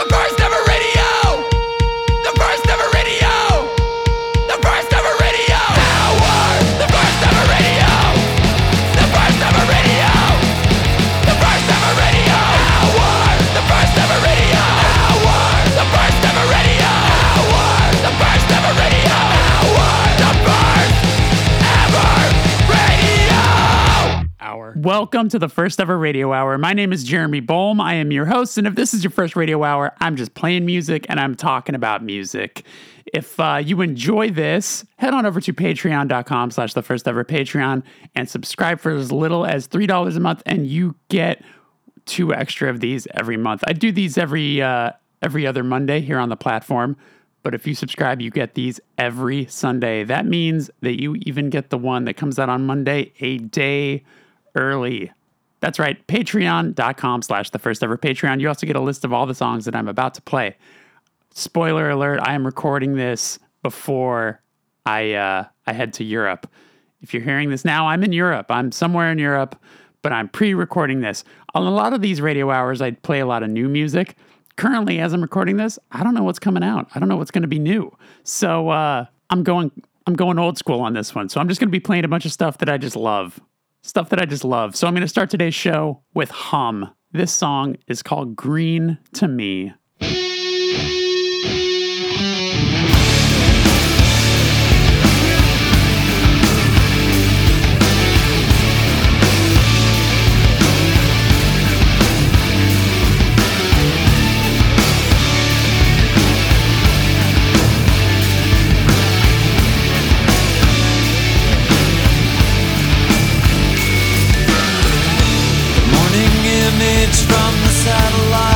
The first ever radio. Welcome to the first ever radio hour. My name is Jeremy Bolm. I am your host, and if this is your first radio hour, I'm just playing music and I'm talking about music. If uh, you enjoy this, head on over to patreon.com slash the first ever Patreon and subscribe for as little as $3 a month, and you get two extra of these every month. I do these every uh, every other Monday here on the platform, but if you subscribe, you get these every Sunday. That means that you even get the one that comes out on Monday a day early. That's right, patreon.com slash the first ever Patreon. You also get a list of all the songs that I'm about to play. Spoiler alert, I am recording this before I uh, I head to Europe. If you're hearing this now, I'm in Europe. I'm somewhere in Europe, but I'm pre-recording this. On a lot of these radio hours, I play a lot of new music. Currently, as I'm recording this, I don't know what's coming out. I don't know what's going to be new. So uh, I'm going I'm going old school on this one. So I'm just going to be playing a bunch of stuff that I just love. Stuff that I just love. So I'm going to start today's show with Hum. This song is called Green to Me. From the satellites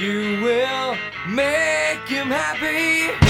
You will make him happy.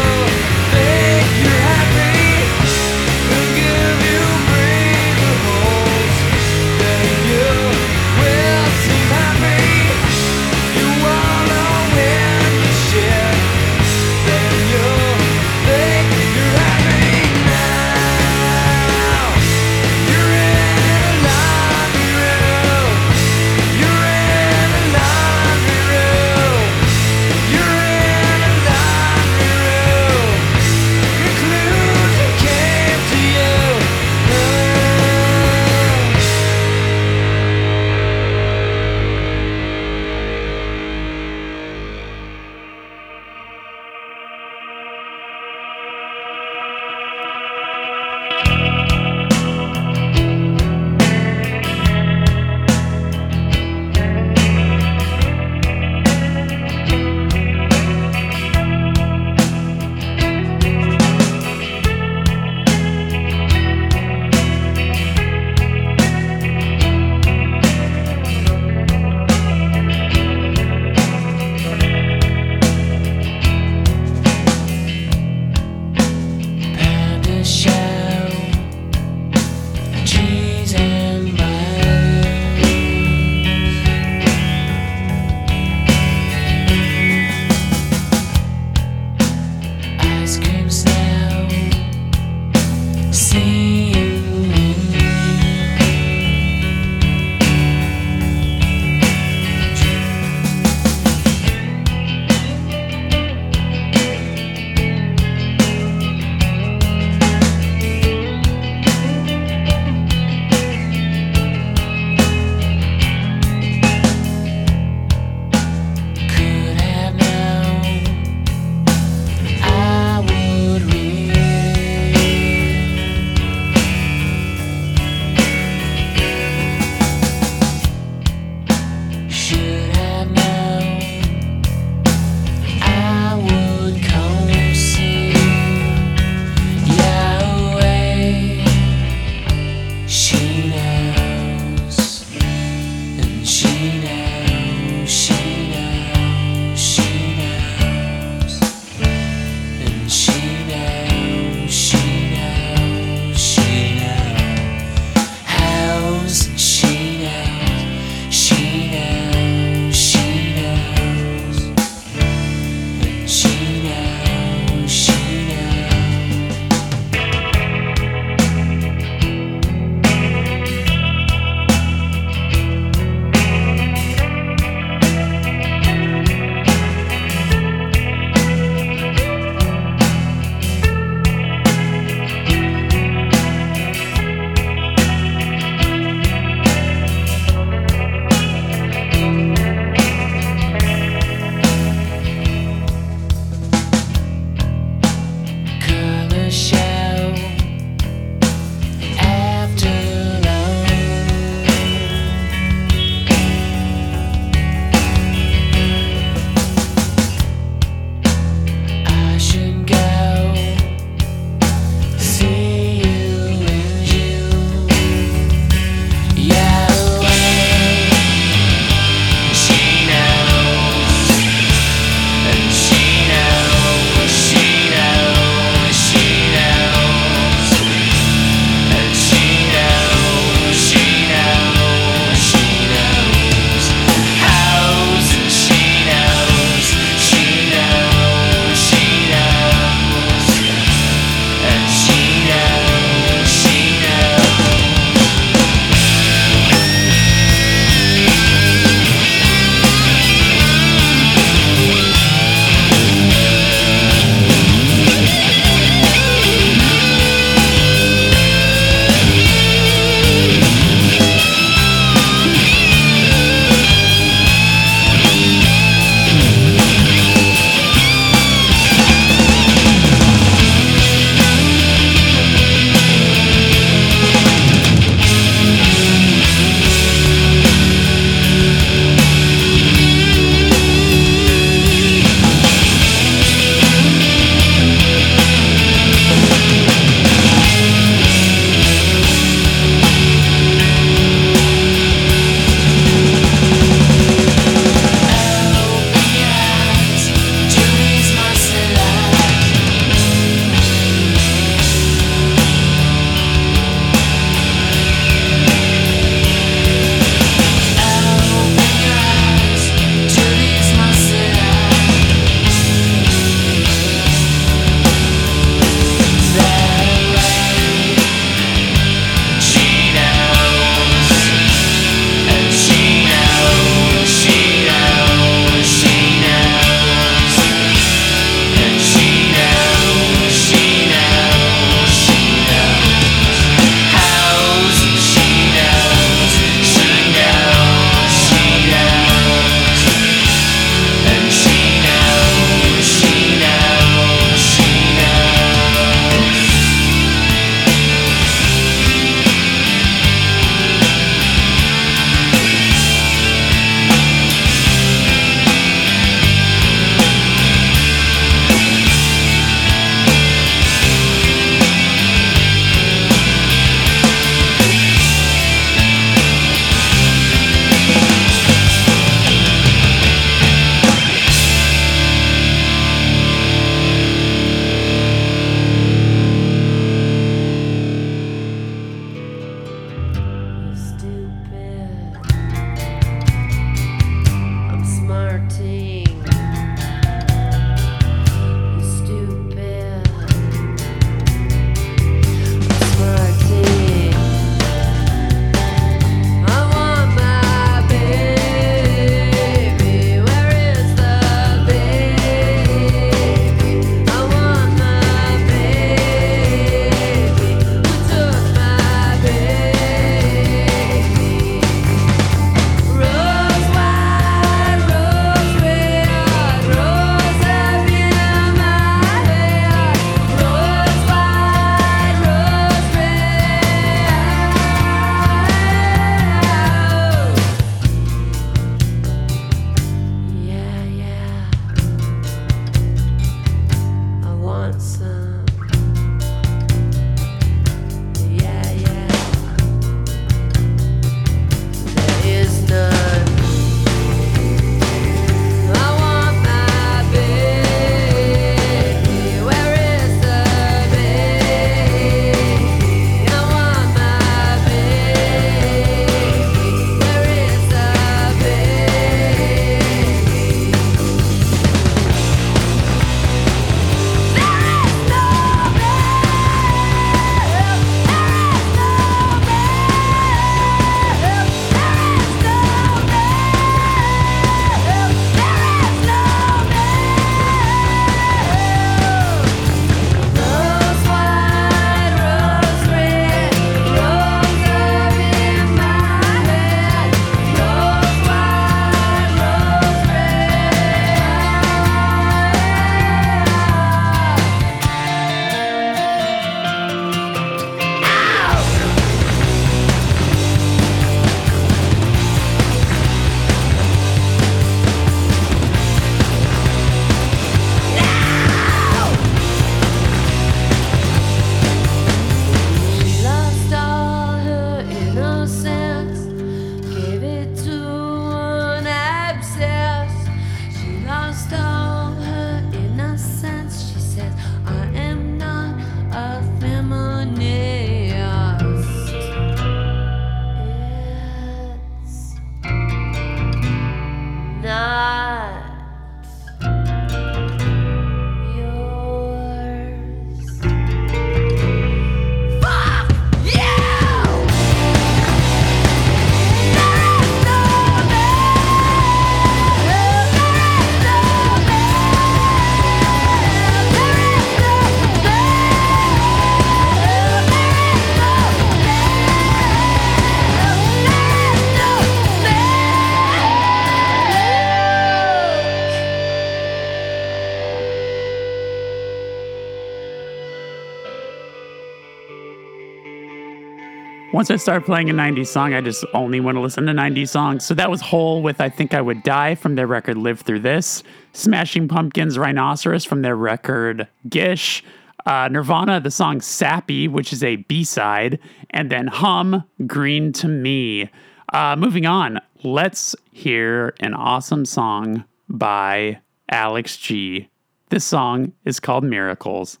Once I started playing a 90s song, I just only want to listen to 90s songs. So that was Hole with I Think I Would Die from their record Live Through This, Smashing Pumpkins Rhinoceros from their record Gish, uh, Nirvana, the song Sappy, which is a B side, and then Hum, Green to Me. Uh, moving on, let's hear an awesome song by Alex G. This song is called Miracles.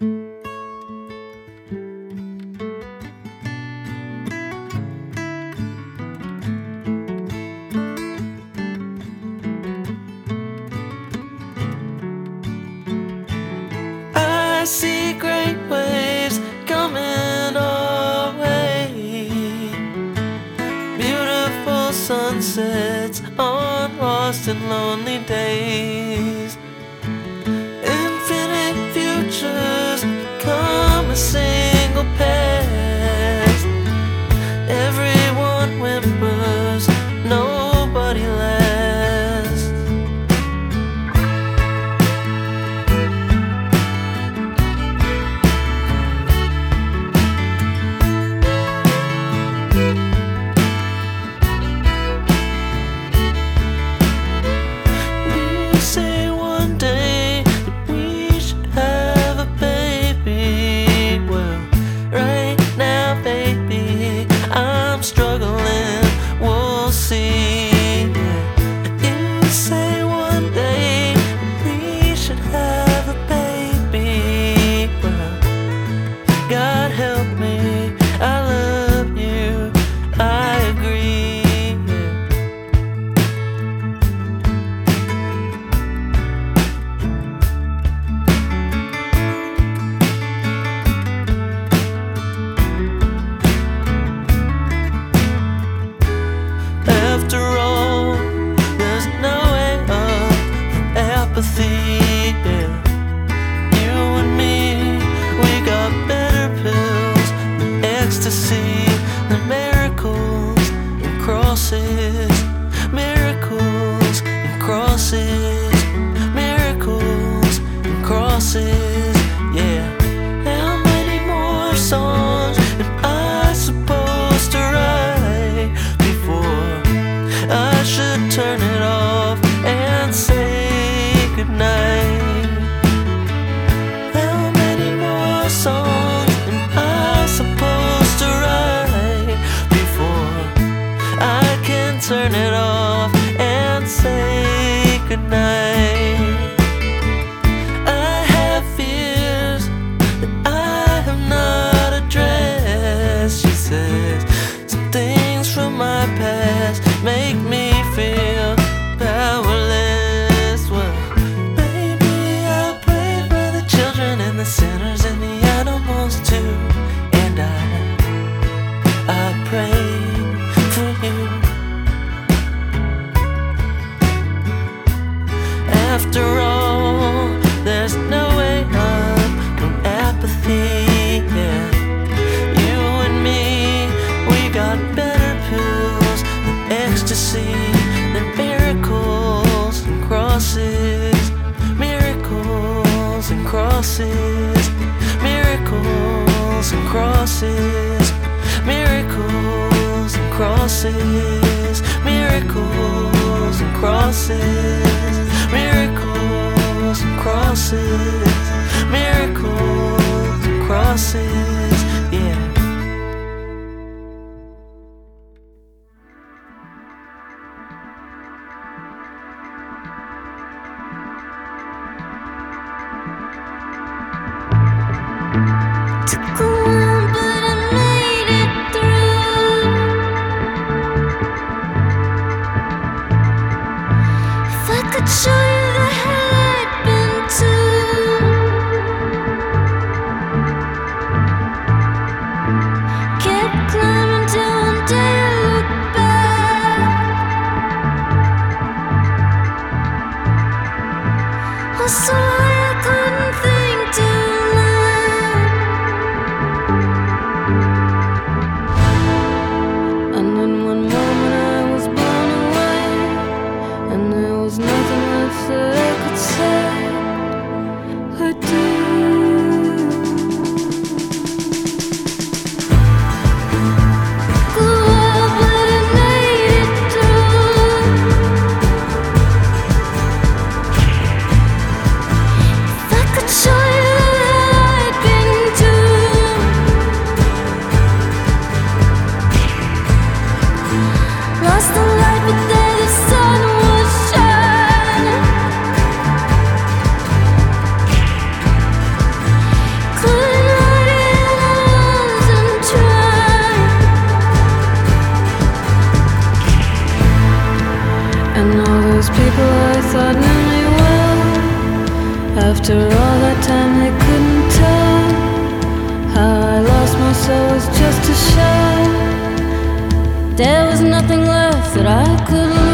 I see great waves coming our way. Beautiful sunsets on lost and lonely crosses, miracles and crosses, miracles and crosses, miracles and crosses. Nothing left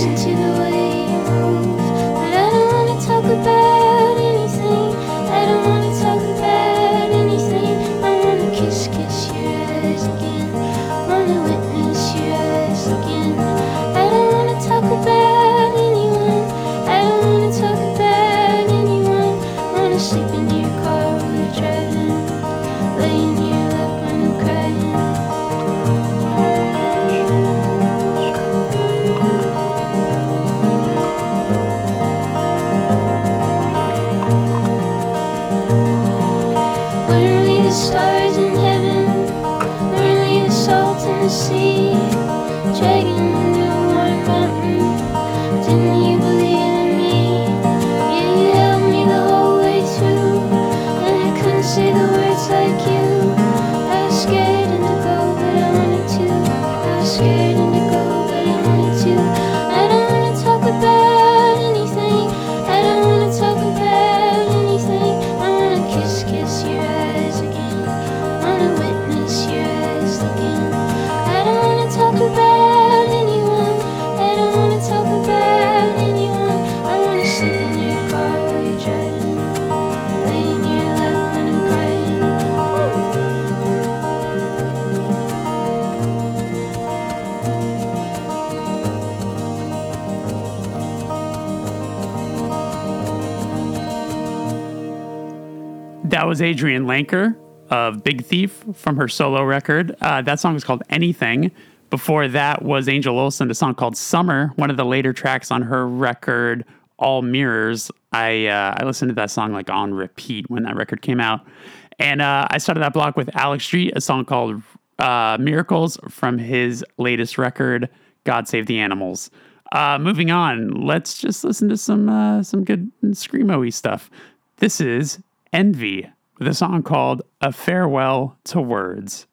to the way Lenker of Big Thief from her solo record. Uh, that song is called Anything. Before that was Angel Olsen, a song called Summer, one of the later tracks on her record All Mirrors. I uh, I listened to that song like on repeat when that record came out. And uh, I started that block with Alex Street, a song called uh, Miracles from his latest record, God Save the Animals. Uh, moving on, let's just listen to some uh, some good screamo stuff. This is Envy with a song called A Farewell to Words.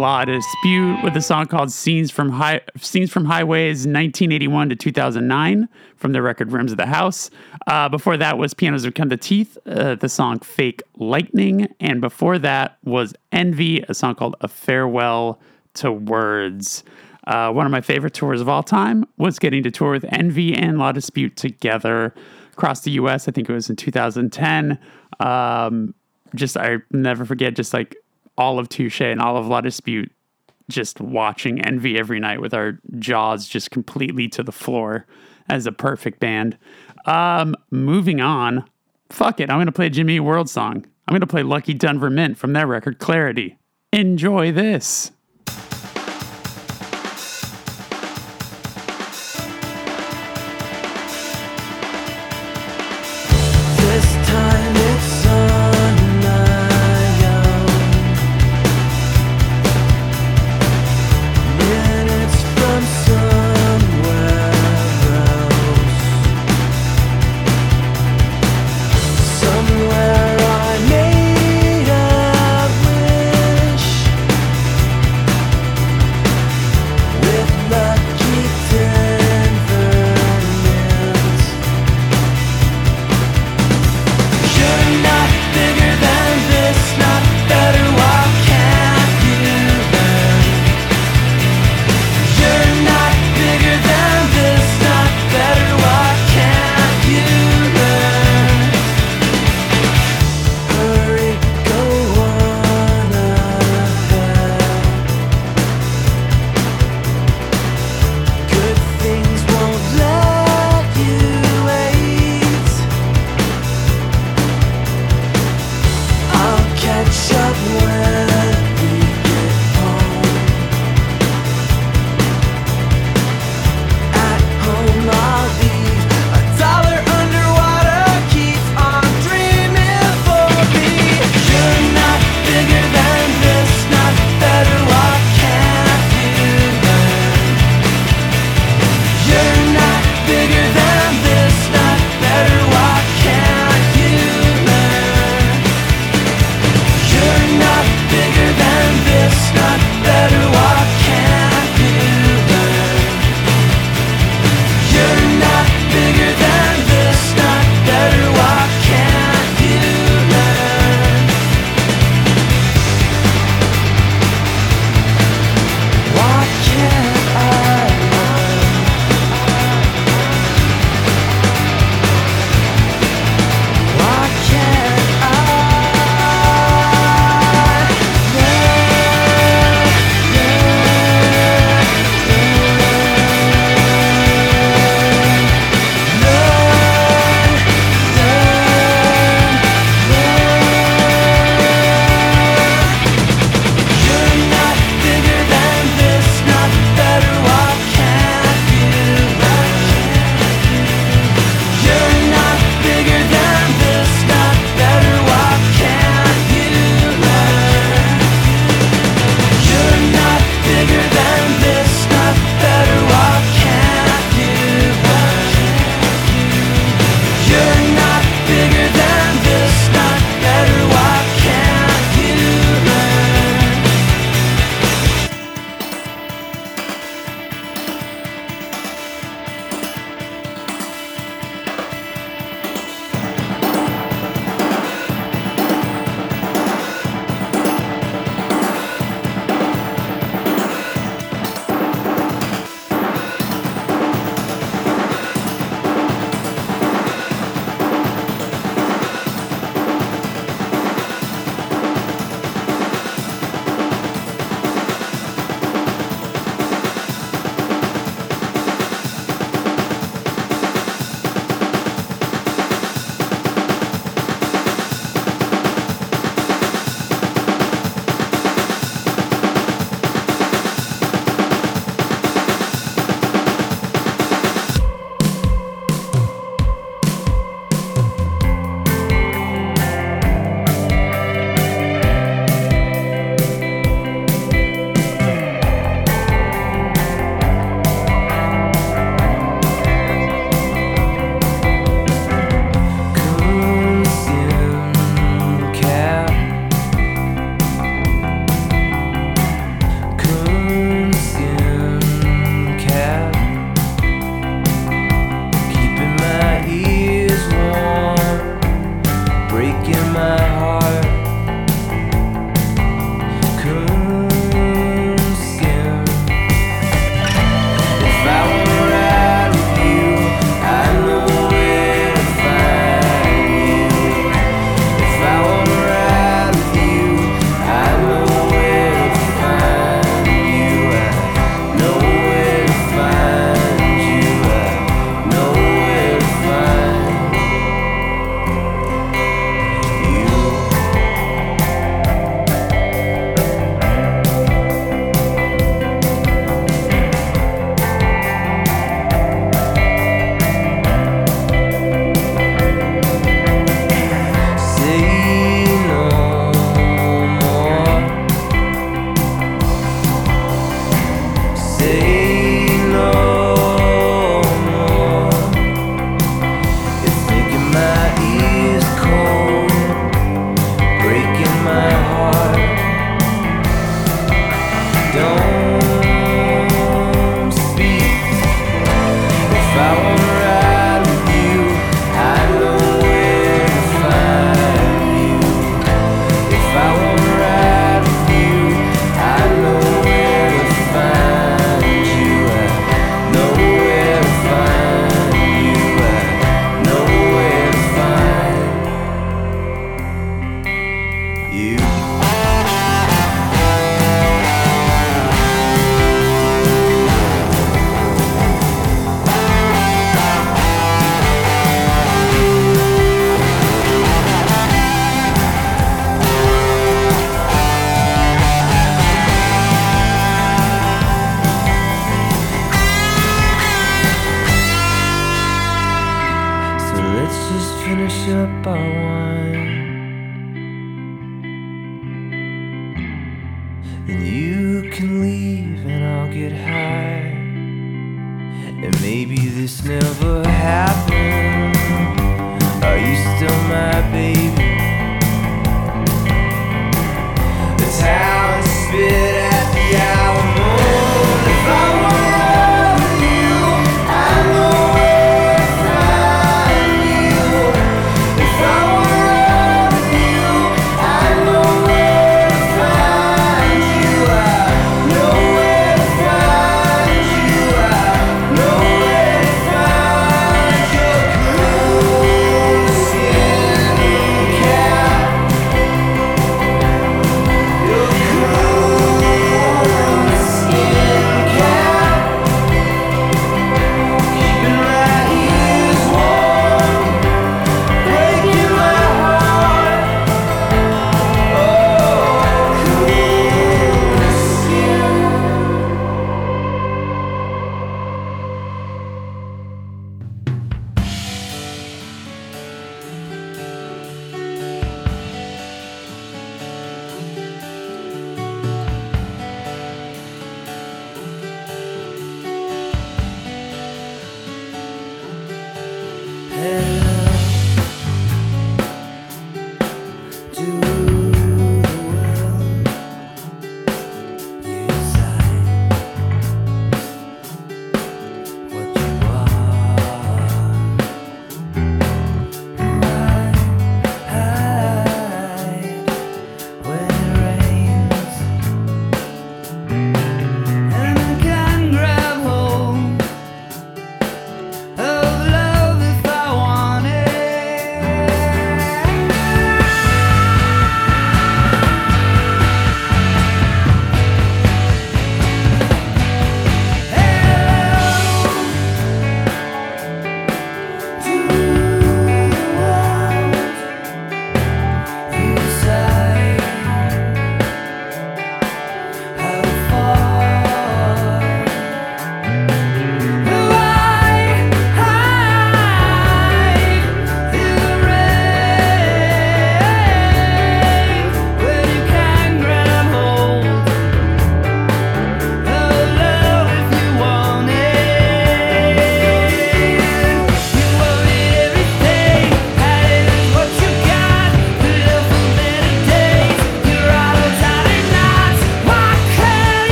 Law to dispute with a song called "Scenes from High Scenes from Highways" 1981 to 2009 from the record "Rooms of the House." Uh, before that was "Pianos Become the Teeth," uh, the song "Fake Lightning," and before that was "Envy," a song called "A Farewell to Words." Uh, one of my favorite tours of all time was getting to tour with Envy and La Dispute together across the U.S. I think it was in 2010. Um, just I never forget just like all of Touche and all of La Dispute just watching Envy every night with our jaws just completely to the floor as a perfect band. Um, moving on, fuck it, I'm gonna play Jimmy World song. I'm gonna play Lucky Denver Mint from their record Clarity. Enjoy this.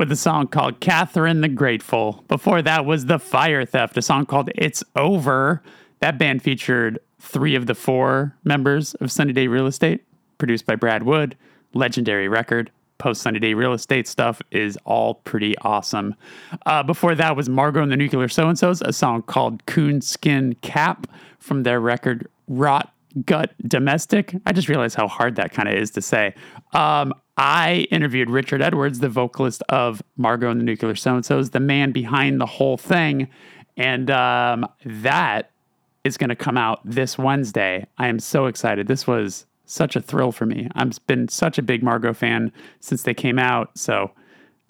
With a song called Catherine the Grateful. Before that was The Fire Theft, a song called It's Over. That band featured three of the four members of Sunny Day Real Estate, produced by Brad Wood. Legendary record. Post Sunny Day Real Estate stuff is all pretty awesome. Uh, before that was Margot and the Nuclear So and So's, a song called Coonskin Cap from their record Rot gut domestic. I just realized how hard that kind of is to say. Um, I interviewed Richard Edwards, the vocalist of Margot and the Nuclear So and So's, the man behind the whole thing. And um, that is going to come out this Wednesday. I am so excited. This was such a thrill for me. I've been such a big Margot fan since they came out. So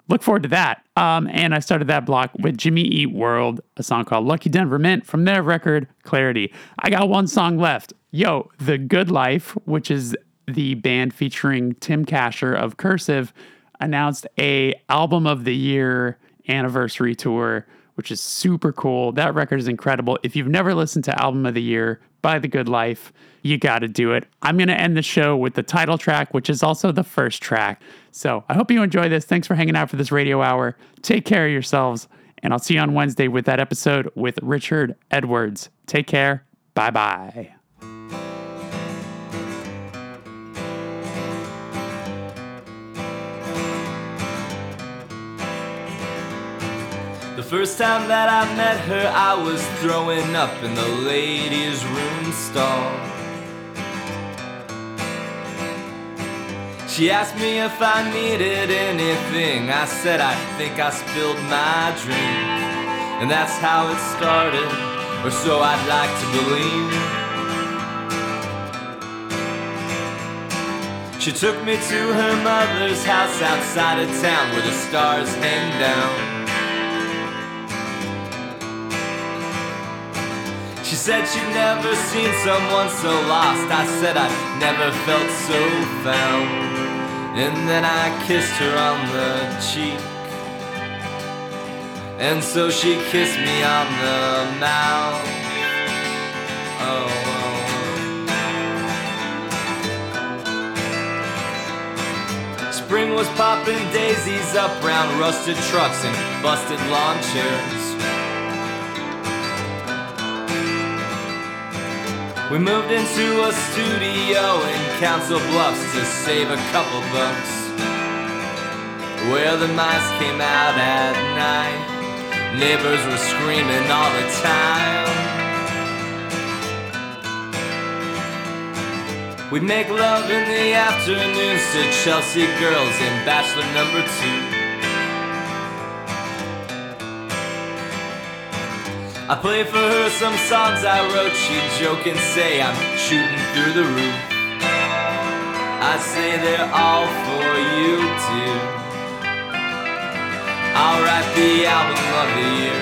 look forward to that. Um, and I started that block with Jimmy Eat World, a song called Lucky Denver Mint from their record Clarity. I got one song left. Yo, The Good Life, which is the band featuring Tim Kasher of Cursive, announced a album of the year anniversary tour, which is super cool. That record is incredible. If you've never listened to Album of the Year by The Good Life, you got to do it. I'm going to end the show with the title track, which is also the first track. So I hope you enjoy this. Thanks for hanging out for this radio hour. Take care of yourselves, and I'll see you on Wednesday with that episode with Richard Edwards. Take care. Bye bye. First time that I met her, I was throwing up in the ladies' room stall. She asked me if I needed anything. I said, I think I spilled my drink. And that's how it started, or so I'd like to believe. She took me to her mother's house outside of town where the stars hang down. She said she'd never seen someone so lost. I said I'd never felt so found. And then I kissed her on the cheek. And so she kissed me on the mouth. Oh, oh. Spring was popping daisies up round rusted trucks and busted lawn chairs. We moved into a studio in Council Bluffs to save a couple bucks. Where the mice came out at night, neighbors were screaming all the time. We'd make love in the afternoons to Chelsea girls in Bachelor number two. I play for her some songs I wrote. She'd joke and say I'm shooting through the roof. I say they're all for you too. I'll write the album of the year.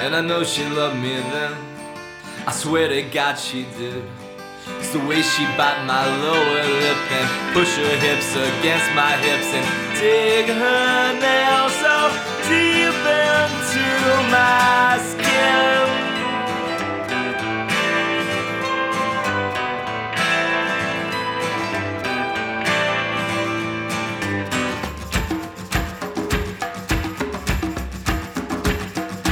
And I know she loved me then. I swear to God she did. It's the way she bite my lower lip and push her hips against my hips and dig her nails so deep into my skin.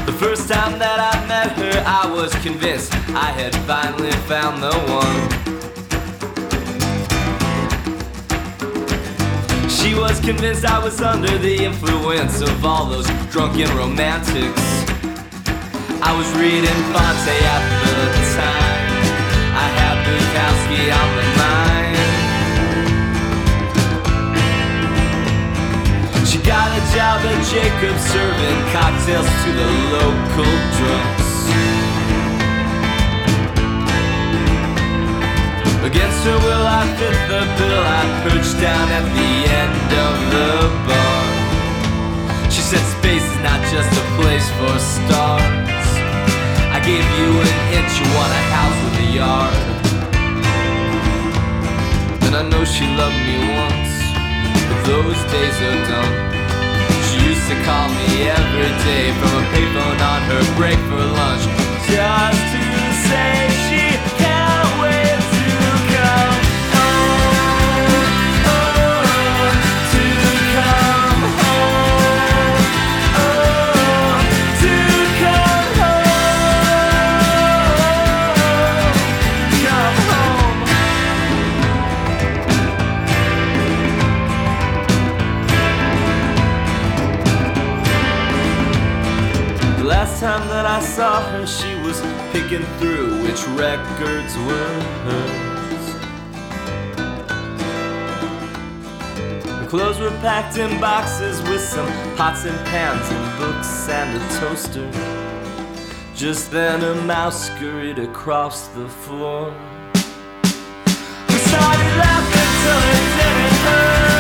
The first time that I met her, I was convinced I had finally found the one. She was convinced I was under the influence of all those drunken romantics. I was reading Fante at the time. I had Bukowski on the mind. She got a job at Jacob's serving cocktails to the local drunks. Fit the bill. I perched down at the end of the bar. She said space is not just a place for stars. I gave you an inch, you want a house with a yard. And I know she loved me once, but those days are done. She used to call me every day from a payphone on her break for lunch, just to say she I saw her, she was picking through which records were hers. Her clothes were packed in boxes with some pots and pans and books and a toaster. Just then a mouse scurried across the floor. We started laughing till it didn't hurt.